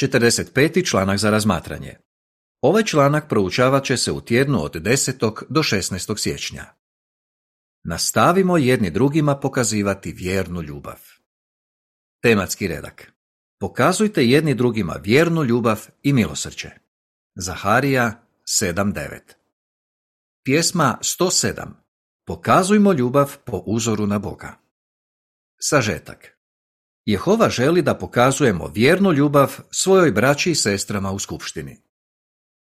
45. članak za razmatranje. Ovaj članak proučavat će se u tjednu od 10. do 16. siječnja. Nastavimo jedni drugima pokazivati vjernu ljubav. Tematski redak. Pokazujte jedni drugima vjernu ljubav i milosrđe. Zaharija 7.9 Pjesma 107. Pokazujmo ljubav po uzoru na Boga. Sažetak. Jehova želi da pokazujemo vjernu ljubav svojoj braći i sestrama u skupštini.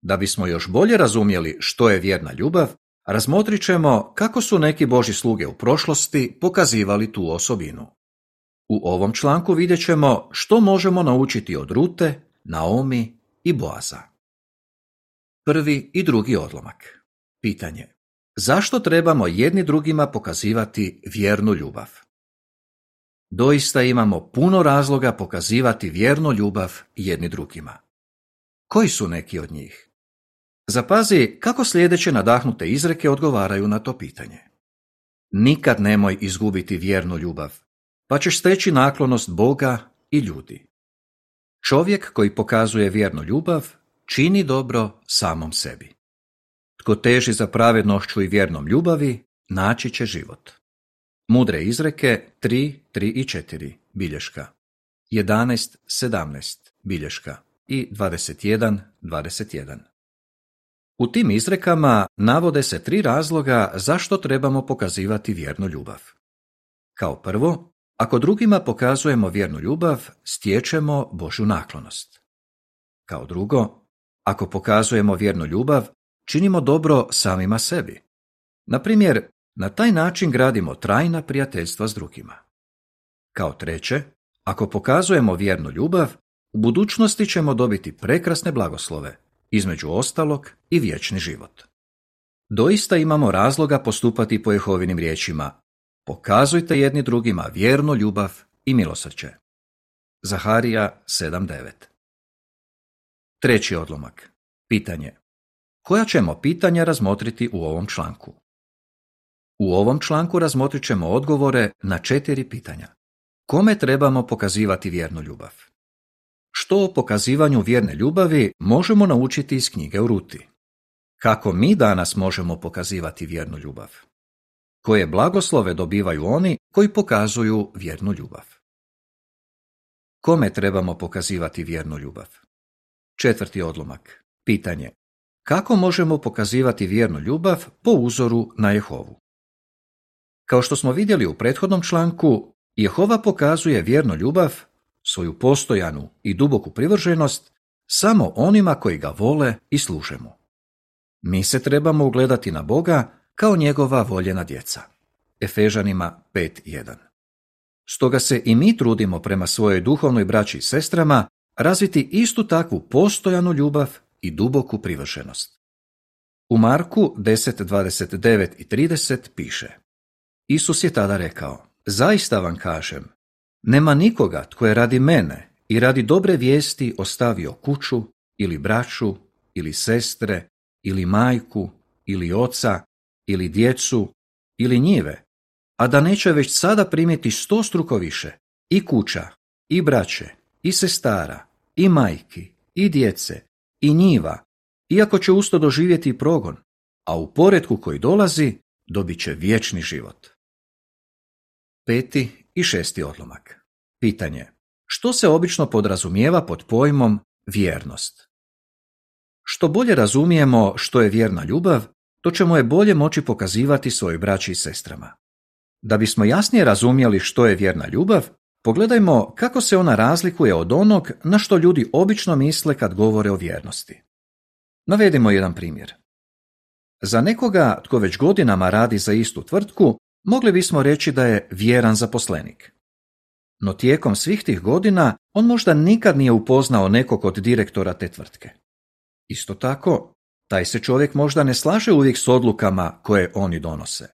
Da bismo još bolje razumjeli što je vjerna ljubav, razmotrit ćemo kako su neki Boži sluge u prošlosti pokazivali tu osobinu. U ovom članku vidjet ćemo što možemo naučiti od Rute, Naomi i Boaza. Prvi i drugi odlomak. Pitanje. Zašto trebamo jedni drugima pokazivati vjernu ljubav? Doista imamo puno razloga pokazivati vjernu ljubav jedni drugima. Koji su neki od njih? Zapazi kako sljedeće nadahnute izreke odgovaraju na to pitanje. Nikad nemoj izgubiti vjernu ljubav, pa ćeš steći naklonost Boga i ljudi. Čovjek koji pokazuje vjernu ljubav čini dobro samom sebi. Tko teži za pravednošću i vjernom ljubavi, naći će život. Mudre izreke 3, 3 i 4 bilješka. 11, 17 bilješka i 21, 21. U tim izrekama navode se tri razloga zašto trebamo pokazivati vjernu ljubav. Kao prvo, ako drugima pokazujemo vjernu ljubav, stječemo Božju naklonost. Kao drugo, ako pokazujemo vjernu ljubav, činimo dobro samima sebi. Na primjer, na taj način gradimo trajna prijateljstva s drugima. Kao treće, ako pokazujemo vjernu ljubav, u budućnosti ćemo dobiti prekrasne blagoslove, između ostalog i vječni život. Doista imamo razloga postupati po Jehovinim riječima. Pokazujte jedni drugima vjernu ljubav i milosrđe. Zaharija 7.9 Treći odlomak. Pitanje. Koja ćemo pitanja razmotriti u ovom članku? U ovom članku razmotrit ćemo odgovore na četiri pitanja. Kome trebamo pokazivati vjernu ljubav? Što o pokazivanju vjerne ljubavi možemo naučiti iz knjige u Ruti? Kako mi danas možemo pokazivati vjernu ljubav? Koje blagoslove dobivaju oni koji pokazuju vjernu ljubav? Kome trebamo pokazivati vjernu ljubav? Četvrti odlomak. Pitanje. Kako možemo pokazivati vjernu ljubav po uzoru na Jehovu? Kao što smo vidjeli u prethodnom članku, Jehova pokazuje vjernu ljubav, svoju postojanu i duboku privrženost, samo onima koji ga vole i služe mu. Mi se trebamo ugledati na Boga kao njegova voljena djeca. Efežanima 5.1 Stoga se i mi trudimo prema svojoj duhovnoj braći i sestrama razviti istu takvu postojanu ljubav i duboku privršenost. U Marku 10.29 i 30 piše Isus je tada rekao, zaista vam kažem, nema nikoga tko je radi mene i radi dobre vijesti ostavio kuću ili braću ili sestre ili majku ili oca ili djecu ili njive, a da neće već sada primiti sto struko više i kuća i braće i sestara i majki i djece i njiva, iako će usto doživjeti progon, a u poredku koji dolazi dobit će vječni život. Peti i šesti odlomak. Pitanje. Što se obično podrazumijeva pod pojmom vjernost? Što bolje razumijemo što je vjerna ljubav, to ćemo je bolje moći pokazivati svojoj braći i sestrama. Da bismo jasnije razumjeli što je vjerna ljubav, Pogledajmo kako se ona razlikuje od onog na što ljudi obično misle kad govore o vjernosti. Navedimo jedan primjer. Za nekoga tko već godinama radi za istu tvrtku, mogli bismo reći da je vjeran zaposlenik. No tijekom svih tih godina on možda nikad nije upoznao nekog od direktora te tvrtke. Isto tako, taj se čovjek možda ne slaže uvijek s odlukama koje oni donose.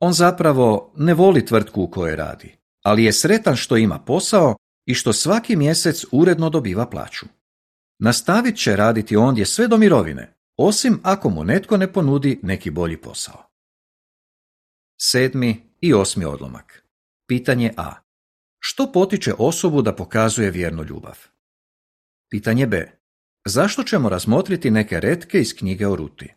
On zapravo ne voli tvrtku u kojoj radi ali je sretan što ima posao i što svaki mjesec uredno dobiva plaću. Nastavit će raditi ondje sve do mirovine, osim ako mu netko ne ponudi neki bolji posao. Sedmi i osmi odlomak. Pitanje A. Što potiče osobu da pokazuje vjernu ljubav? Pitanje B. Zašto ćemo razmotriti neke retke iz knjige o Ruti?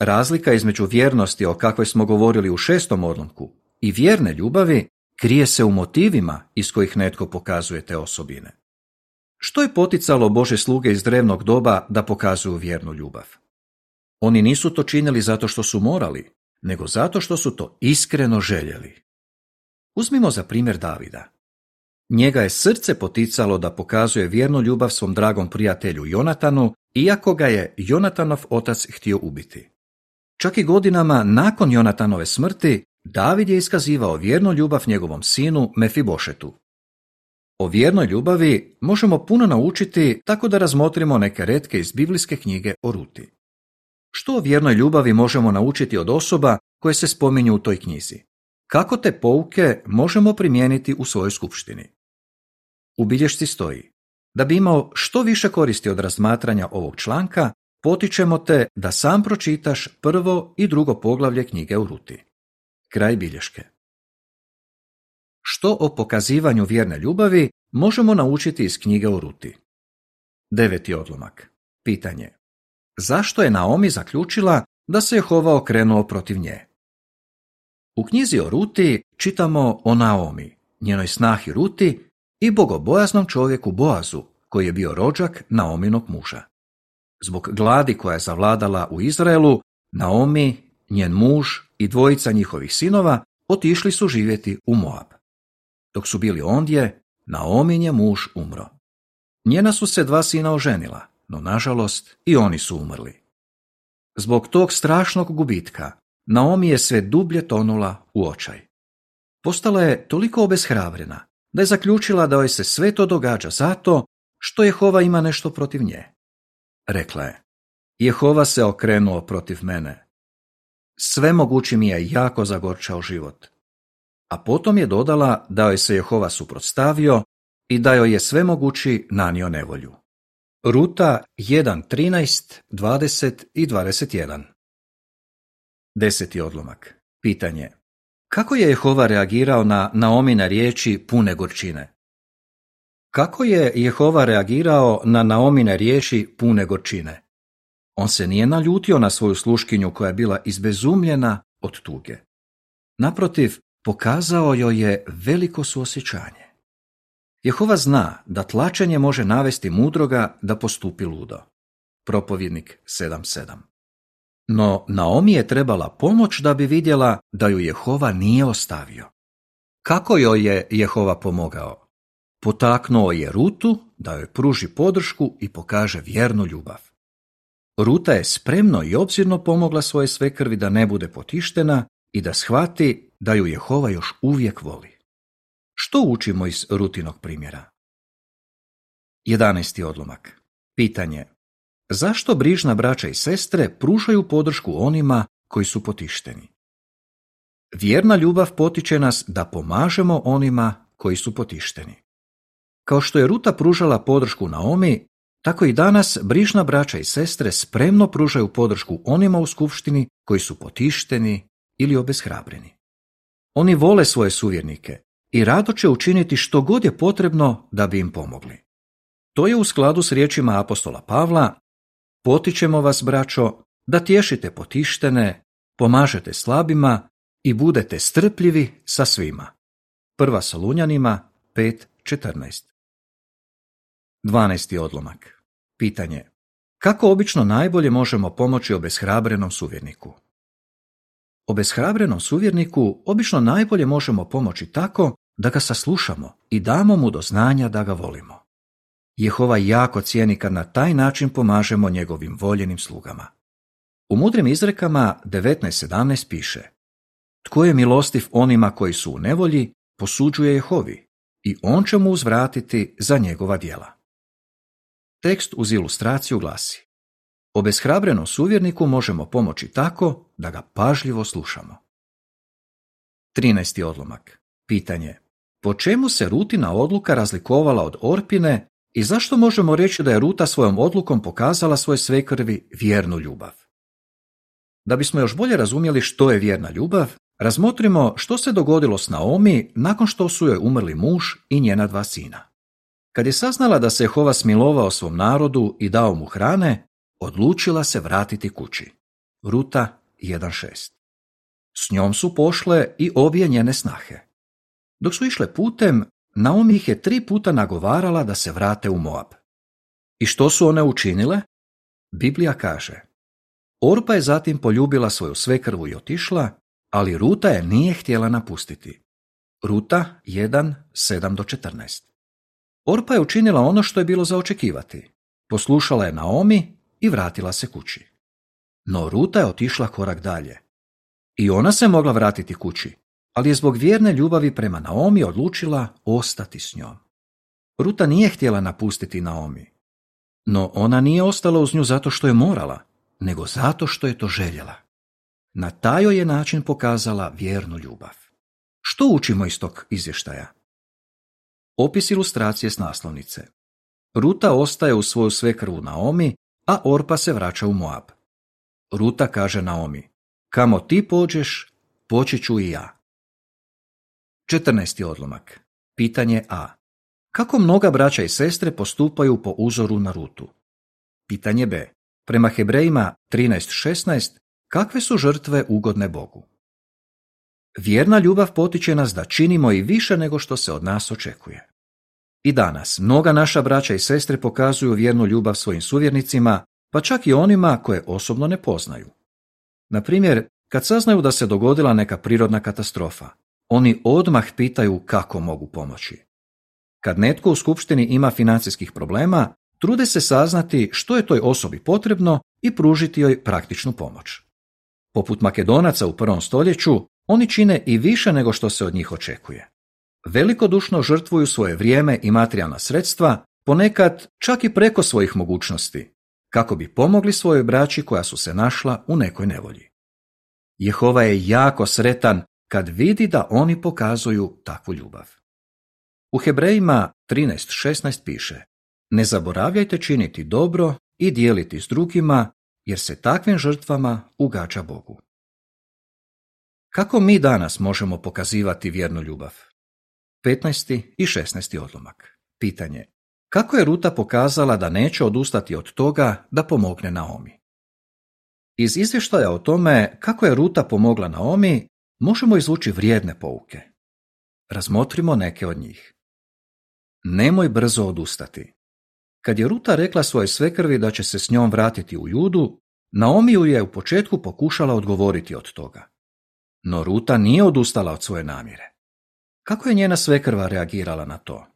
Razlika između vjernosti o kakvoj smo govorili u šestom odlomku i vjerne ljubavi krije se u motivima iz kojih netko pokazuje te osobine. Što je poticalo Bože sluge iz drevnog doba da pokazuju vjernu ljubav? Oni nisu to činili zato što su morali, nego zato što su to iskreno željeli. Uzmimo za primjer Davida. Njega je srce poticalo da pokazuje vjernu ljubav svom dragom prijatelju Jonatanu, iako ga je Jonatanov otac htio ubiti. Čak i godinama nakon Jonatanove smrti, David je iskazivao vjernu ljubav njegovom sinu Mefibošetu. O vjernoj ljubavi možemo puno naučiti tako da razmotrimo neke retke iz biblijske knjige o Ruti. Što o vjernoj ljubavi možemo naučiti od osoba koje se spominju u toj knjizi? Kako te pouke možemo primijeniti u svojoj skupštini? U bilješci stoji da bi imao što više koristi od razmatranja ovog članka, potičemo te da sam pročitaš prvo i drugo poglavlje knjige u Ruti. Kraj bilješke. Što o pokazivanju vjerne ljubavi možemo naučiti iz knjige o Ruti? Deveti odlomak. Pitanje. Zašto je Naomi zaključila da se Jehova okrenuo protiv nje? U knjizi o Ruti čitamo o Naomi, njenoj snahi Ruti i bogobojaznom čovjeku Boazu, koji je bio rođak Naominog muža. Zbog gladi koja je zavladala u Izraelu, Naomi, njen muž i dvojica njihovih sinova otišli su živjeti u Moab. Dok su bili ondje, Naomin je muž umro. Njena su se dva sina oženila, no nažalost i oni su umrli. Zbog tog strašnog gubitka, Naomi je sve dublje tonula u očaj. Postala je toliko obeshrabrena da je zaključila da joj se sve to događa zato što Jehova ima nešto protiv nje. Rekla je, Jehova se okrenuo protiv mene. Sve mogući mi je jako zagorčao život. A potom je dodala da joj se Jehova suprotstavio i da joj je sve mogući nanio nevolju. Ruta 1, 13, 20 i 21 Deseti odlomak. Pitanje. Kako je Jehova reagirao na Naomine riječi pune gorčine? Kako je Jehova reagirao na Naomine riječi pune gorčine? On se nije naljutio na svoju sluškinju koja je bila izbezumljena od tuge. Naprotiv, pokazao joj je veliko suosjećanje. Jehova zna da tlačenje može navesti mudroga da postupi ludo. Propovjednik 7.7 No Naomi je trebala pomoć da bi vidjela da ju Jehova nije ostavio. Kako joj je Jehova pomogao? Potaknuo je Rutu da joj pruži podršku i pokaže vjernu ljubav. Ruta je spremno i obzirno pomogla svoje svekrvi da ne bude potištena i da shvati da ju Jehova još uvijek voli. Što učimo iz rutinog primjera? 11. odlomak. Pitanje. Zašto brižna braća i sestre pružaju podršku onima koji su potišteni? Vjerna ljubav potiče nas da pomažemo onima koji su potišteni. Kao što je Ruta pružala podršku Naomi, tako i danas brižna braća i sestre spremno pružaju podršku onima u skupštini koji su potišteni ili obeshrabreni. Oni vole svoje suvjernike i rado će učiniti što god je potrebno da bi im pomogli. To je u skladu s riječima apostola Pavla Potičemo vas, braćo, da tješite potištene, pomažete slabima i budete strpljivi sa svima. Prva Solunjanima 5.14 12. odlomak Pitanje Kako obično najbolje možemo pomoći obeshrabrenom suvjerniku? Obeshrabrenom suvjerniku obično najbolje možemo pomoći tako da ga saslušamo i damo mu do znanja da ga volimo. Jehova jako cijeni kad na taj način pomažemo njegovim voljenim slugama. U mudrim izrekama 19.17 piše Tko je milostiv onima koji su u nevolji, posuđuje Jehovi i on će mu uzvratiti za njegova djela. Tekst uz ilustraciju glasi Obeshrabrenom suvjerniku možemo pomoći tako da ga pažljivo slušamo. 13. odlomak. Pitanje. Po čemu se rutina odluka razlikovala od Orpine i zašto možemo reći da je Ruta svojom odlukom pokazala svoj svekrvi vjernu ljubav? Da bismo još bolje razumjeli što je vjerna ljubav, razmotrimo što se dogodilo s Naomi nakon što su joj umrli muž i njena dva sina. Kad je saznala da se Jehova smilovao svom narodu i dao mu hrane, odlučila se vratiti kući. Ruta 1.6 S njom su pošle i obje njene snahe. Dok su išle putem, Naomi ih je tri puta nagovarala da se vrate u Moab. I što su one učinile? Biblija kaže Orpa je zatim poljubila svoju svekrvu i otišla, ali Ruta je nije htjela napustiti. Ruta 1, 7 do 14 Orpa je učinila ono što je bilo za očekivati. Poslušala je Naomi i vratila se kući. No Ruta je otišla korak dalje. I ona se mogla vratiti kući, ali je zbog vjerne ljubavi prema Naomi odlučila ostati s njom. Ruta nije htjela napustiti Naomi, no ona nije ostala uz nju zato što je morala, nego zato što je to željela. Na taj je način pokazala vjernu ljubav. Što učimo iz tog izvještaja? Opis ilustracije s naslovnice. Ruta ostaje u svoju svekrvu Naomi, a Orpa se vraća u Moab. Ruta kaže Naomi, kamo ti pođeš, poći ću i ja. 14. odlomak. Pitanje A. Kako mnoga braća i sestre postupaju po uzoru na rutu? Pitanje B. Prema Hebrejima 13.16, kakve su žrtve ugodne Bogu? Vjerna ljubav potiče nas da činimo i više nego što se od nas očekuje. I danas, mnoga naša braća i sestre pokazuju vjernu ljubav svojim suvjernicima, pa čak i onima koje osobno ne poznaju. Na primjer, kad saznaju da se dogodila neka prirodna katastrofa, oni odmah pitaju kako mogu pomoći. Kad netko u skupštini ima financijskih problema, trude se saznati što je toj osobi potrebno i pružiti joj praktičnu pomoć. Poput Makedonaca u prvom stoljeću, oni čine i više nego što se od njih očekuje. Velikodušno žrtvuju svoje vrijeme i materijalna sredstva, ponekad čak i preko svojih mogućnosti, kako bi pomogli svojoj braći koja su se našla u nekoj nevolji. Jehova je jako sretan kad vidi da oni pokazuju takvu ljubav. U Hebrejima 13.16 piše Ne zaboravljajte činiti dobro i dijeliti s drugima, jer se takvim žrtvama ugađa Bogu. Kako mi danas možemo pokazivati vjernu ljubav? 15. i 16. odlomak. Pitanje. Kako je Ruta pokazala da neće odustati od toga da pomogne Naomi? Iz izvještaja o tome kako je Ruta pomogla Naomi, možemo izvući vrijedne pouke. Razmotrimo neke od njih. Nemoj brzo odustati. Kad je Ruta rekla svojoj svekrvi da će se s njom vratiti u Judu, Naomi ju je u početku pokušala odgovoriti od toga. No Ruta nije odustala od svoje namjere. Kako je njena svekrva reagirala na to?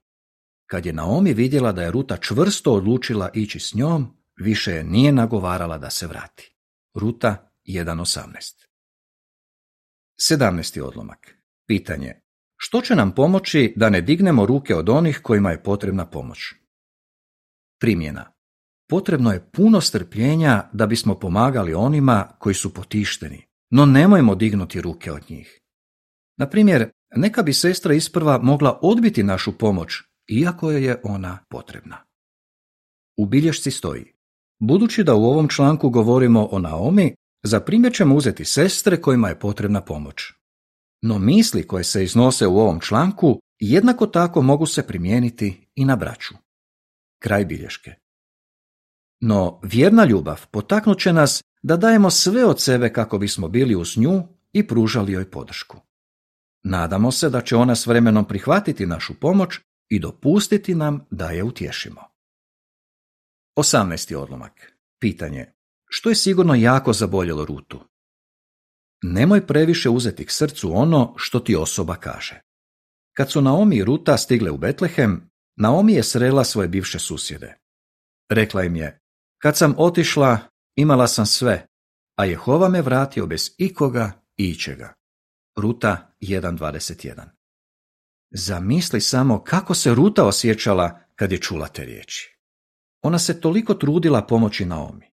Kad je Naomi vidjela da je Ruta čvrsto odlučila ići s njom, više je nije nagovarala da se vrati. Ruta 1.18 17. odlomak. Pitanje. Što će nam pomoći da ne dignemo ruke od onih kojima je potrebna pomoć? Primjena. Potrebno je puno strpljenja da bismo pomagali onima koji su potišteni, no nemojmo dignuti ruke od njih. Na primjer, neka bi sestra isprva mogla odbiti našu pomoć, iako joj je ona potrebna. U bilješci stoji. Budući da u ovom članku govorimo o Naomi, za primjer ćemo uzeti sestre kojima je potrebna pomoć. No misli koje se iznose u ovom članku jednako tako mogu se primijeniti i na braću. Kraj bilješke. No vjerna ljubav potaknut će nas da dajemo sve od sebe kako bismo bili uz nju i pružali joj podršku. Nadamo se da će ona s vremenom prihvatiti našu pomoć i dopustiti nam da je utješimo. 18. odlomak. Pitanje. Što je sigurno jako zaboljelo Rutu? Nemoj previše uzeti k srcu ono što ti osoba kaže. Kad su Naomi i Ruta stigle u Betlehem, Naomi je srela svoje bivše susjede. Rekla im je, kad sam otišla, imala sam sve, a Jehova me vratio bez ikoga i ičega. Ruta 1.21 Zamisli samo kako se Ruta osjećala kad je čula te riječi. Ona se toliko trudila pomoći Naomi.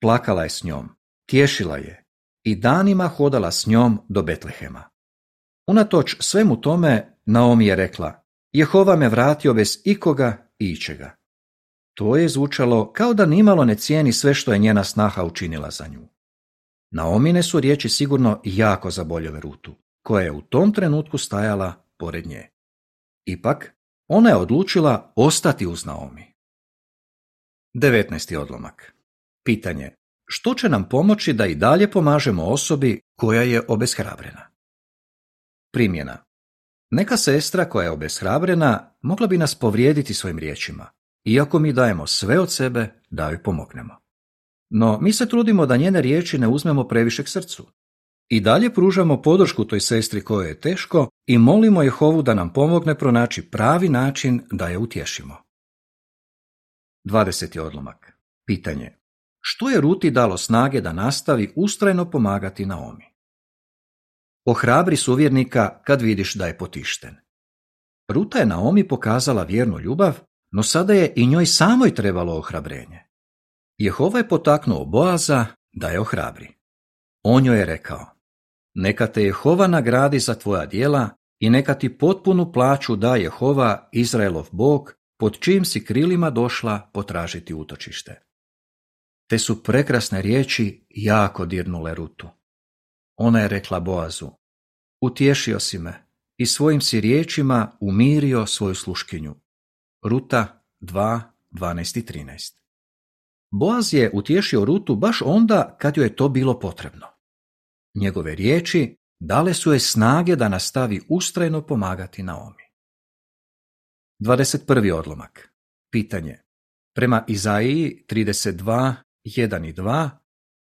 Plakala je s njom, tješila je i danima hodala s njom do Betlehema. Unatoč svemu tome, Naomi je rekla, Jehova me vratio bez ikoga i ičega. To je zvučalo kao da nimalo ne cijeni sve što je njena snaha učinila za nju. Naomine su riječi sigurno jako zaboljele Rutu, koja je u tom trenutku stajala pored nje. Ipak, ona je odlučila ostati uz Naomi. 19. odlomak. Pitanje. Što će nam pomoći da i dalje pomažemo osobi koja je obeshrabrena? Primjena. Neka sestra koja je obeshrabrena mogla bi nas povrijediti svojim riječima, iako mi dajemo sve od sebe da joj pomognemo. No, mi se trudimo da njene riječi ne uzmemo previše k srcu. I dalje pružamo podršku toj sestri kojoj je teško i molimo Jehovu da nam pomogne pronaći pravi način da je utješimo. 20. odlomak. Pitanje. Što je Ruti dalo snage da nastavi ustrajno pomagati Naomi? Ohrabri suvjernika kad vidiš da je potišten. Ruta je Naomi pokazala vjernu ljubav, no sada je i njoj samoj trebalo ohrabrenje. Jehova je potaknuo Boaza da je ohrabri. On joj je rekao, neka te Jehova nagradi za tvoja djela i neka ti potpunu plaću da Jehova, Izraelov Bog, pod čim si krilima došla potražiti utočište. Te su prekrasne riječi jako dirnule Rutu. Ona je rekla Boazu, utješio si me i svojim si riječima umirio svoju sluškinju. Ruta 2, 12 i 13 Boaz je utješio Rutu baš onda kad joj je to bilo potrebno. Njegove riječi dale su je snage da nastavi ustrajno pomagati Naomi. 21. odlomak. Pitanje. Prema Izaiji 32, 1 i 2,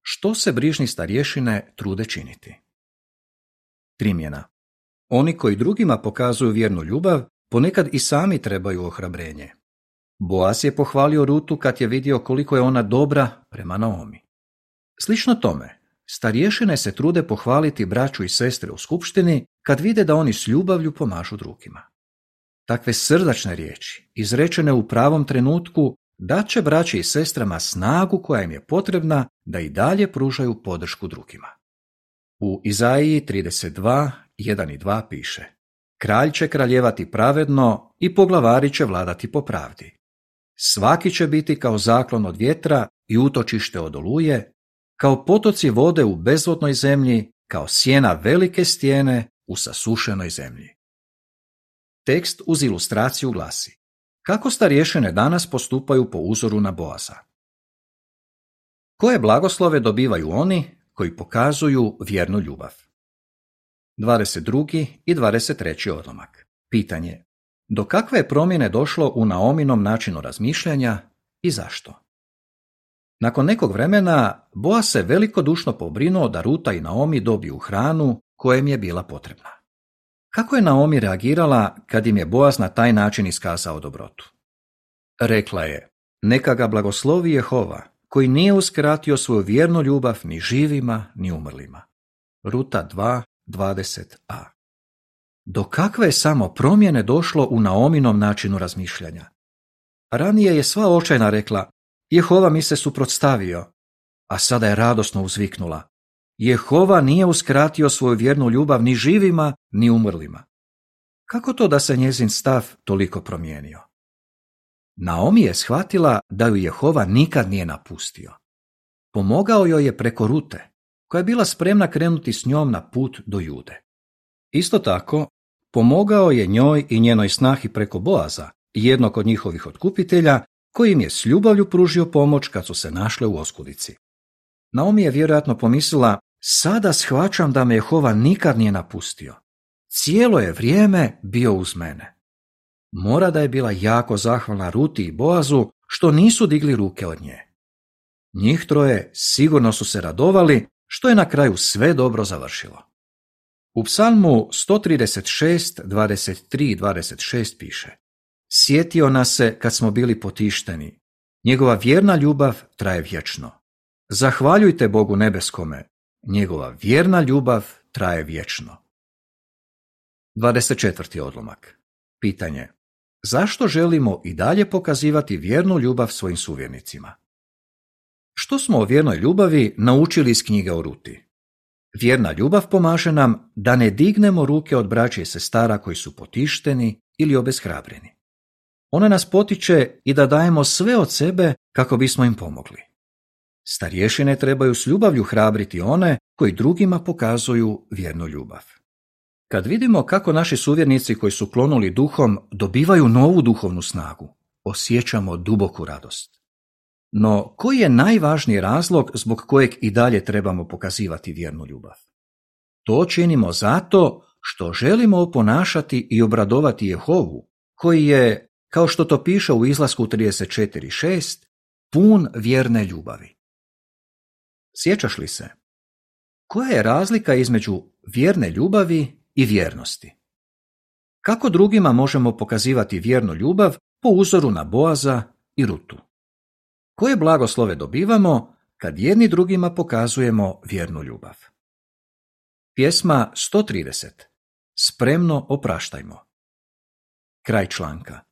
što se brižni starješine trude činiti? Primjena. Oni koji drugima pokazuju vjernu ljubav, ponekad i sami trebaju ohrabrenje. Boas je pohvalio Rutu kad je vidio koliko je ona dobra prema Naomi. Slično tome, starješine se trude pohvaliti braću i sestre u skupštini kad vide da oni s ljubavlju pomažu drugima. Takve srdačne riječi, izrečene u pravom trenutku, daće braći i sestrama snagu koja im je potrebna da i dalje pružaju podršku drugima. U Izaiji 32, 1 i 2 piše Kralj će kraljevati pravedno i poglavari će vladati po pravdi. Svaki će biti kao zaklon od vjetra i utočište od oluje, kao potoci vode u bezvodnoj zemlji, kao sjena velike stijene u sasušenoj zemlji. Tekst uz ilustraciju glasi Kako starješine danas postupaju po uzoru na Boaza? Koje blagoslove dobivaju oni koji pokazuju vjernu ljubav? 22. i 23. odlomak. Pitanje. Do kakve je promjene došlo u Naominom načinu razmišljanja i zašto? Nakon nekog vremena Boa se velikodušno pobrinuo da Ruta i Naomi dobiju hranu koja im je bila potrebna. Kako je Naomi reagirala kad im je Boaz na taj način iskazao dobrotu? Rekla je, neka ga blagoslovi Jehova, koji nije uskratio svoju vjernu ljubav ni živima ni umrlima. Ruta 2, 20a do kakve je samo promjene došlo u Naominom načinu razmišljanja. Ranije je sva očajna rekla, Jehova mi se suprotstavio, a sada je radosno uzviknula. Jehova nije uskratio svoju vjernu ljubav ni živima, ni umrlima. Kako to da se njezin stav toliko promijenio? Naomi je shvatila da ju Jehova nikad nije napustio. Pomogao joj je preko rute, koja je bila spremna krenuti s njom na put do jude. Isto tako, Pomogao je njoj i njenoj snahi preko Boaza, jednog od njihovih otkupitelja, koji je s ljubavlju pružio pomoć kad su se našle u oskudici. Naomi je vjerojatno pomislila, sada shvaćam da me Jehova nikad nije napustio. Cijelo je vrijeme bio uz mene. Mora da je bila jako zahvalna Ruti i Boazu što nisu digli ruke od nje. Njih troje sigurno su se radovali što je na kraju sve dobro završilo. U psalmu 136, 23 i 26 piše Sjetio nas se kad smo bili potišteni. Njegova vjerna ljubav traje vječno. Zahvaljujte Bogu nebeskome. Njegova vjerna ljubav traje vječno. 24. odlomak. Pitanje. Zašto želimo i dalje pokazivati vjernu ljubav svojim suvjernicima? Što smo o vjernoj ljubavi naučili iz knjige o Ruti? Vjerna ljubav pomaže nam da ne dignemo ruke od braće i sestara koji su potišteni ili obeshrabreni. Ona nas potiče i da dajemo sve od sebe kako bismo im pomogli. Starješine trebaju s ljubavlju hrabriti one koji drugima pokazuju vjernu ljubav. Kad vidimo kako naši suvjernici koji su klonuli duhom dobivaju novu duhovnu snagu, osjećamo duboku radost. No, koji je najvažniji razlog zbog kojeg i dalje trebamo pokazivati vjernu ljubav? To činimo zato što želimo oponašati i obradovati Jehovu, koji je, kao što to piše u izlasku 34.6, pun vjerne ljubavi. Sjećaš li se? Koja je razlika između vjerne ljubavi i vjernosti? Kako drugima možemo pokazivati vjernu ljubav po uzoru na Boaza i Rutu? Koje blagoslove dobivamo kad jedni drugima pokazujemo vjernu ljubav? Pjesma 130. Spremno opraštajmo. Kraj članka.